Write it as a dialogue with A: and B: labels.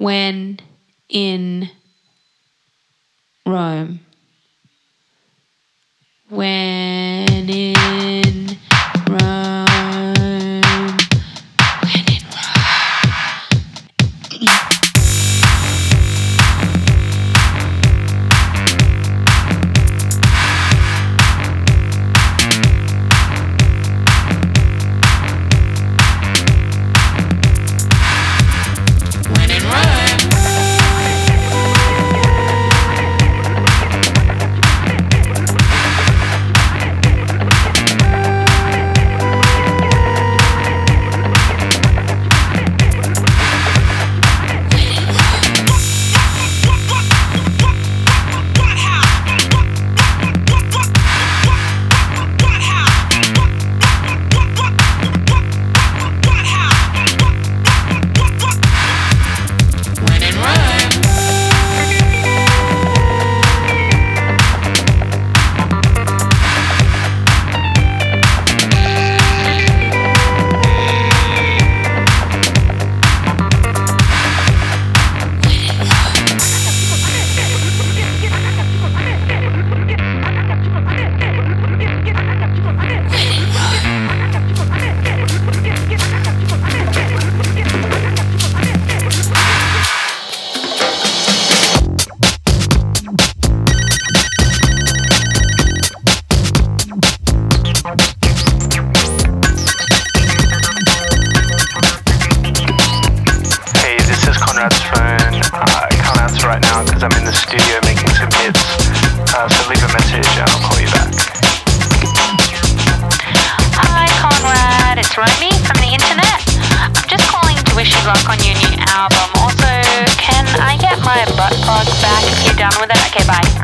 A: when in Rome. When in
B: Conrad's phone. I can't answer right now because I'm in the studio making some hits. Uh, so leave a message and I'll call you back.
C: Hi, Conrad. It's Romi from the internet. I'm just calling to wish you luck on your new album. Also, can I get my butt plug back if you're done with it? Okay, bye.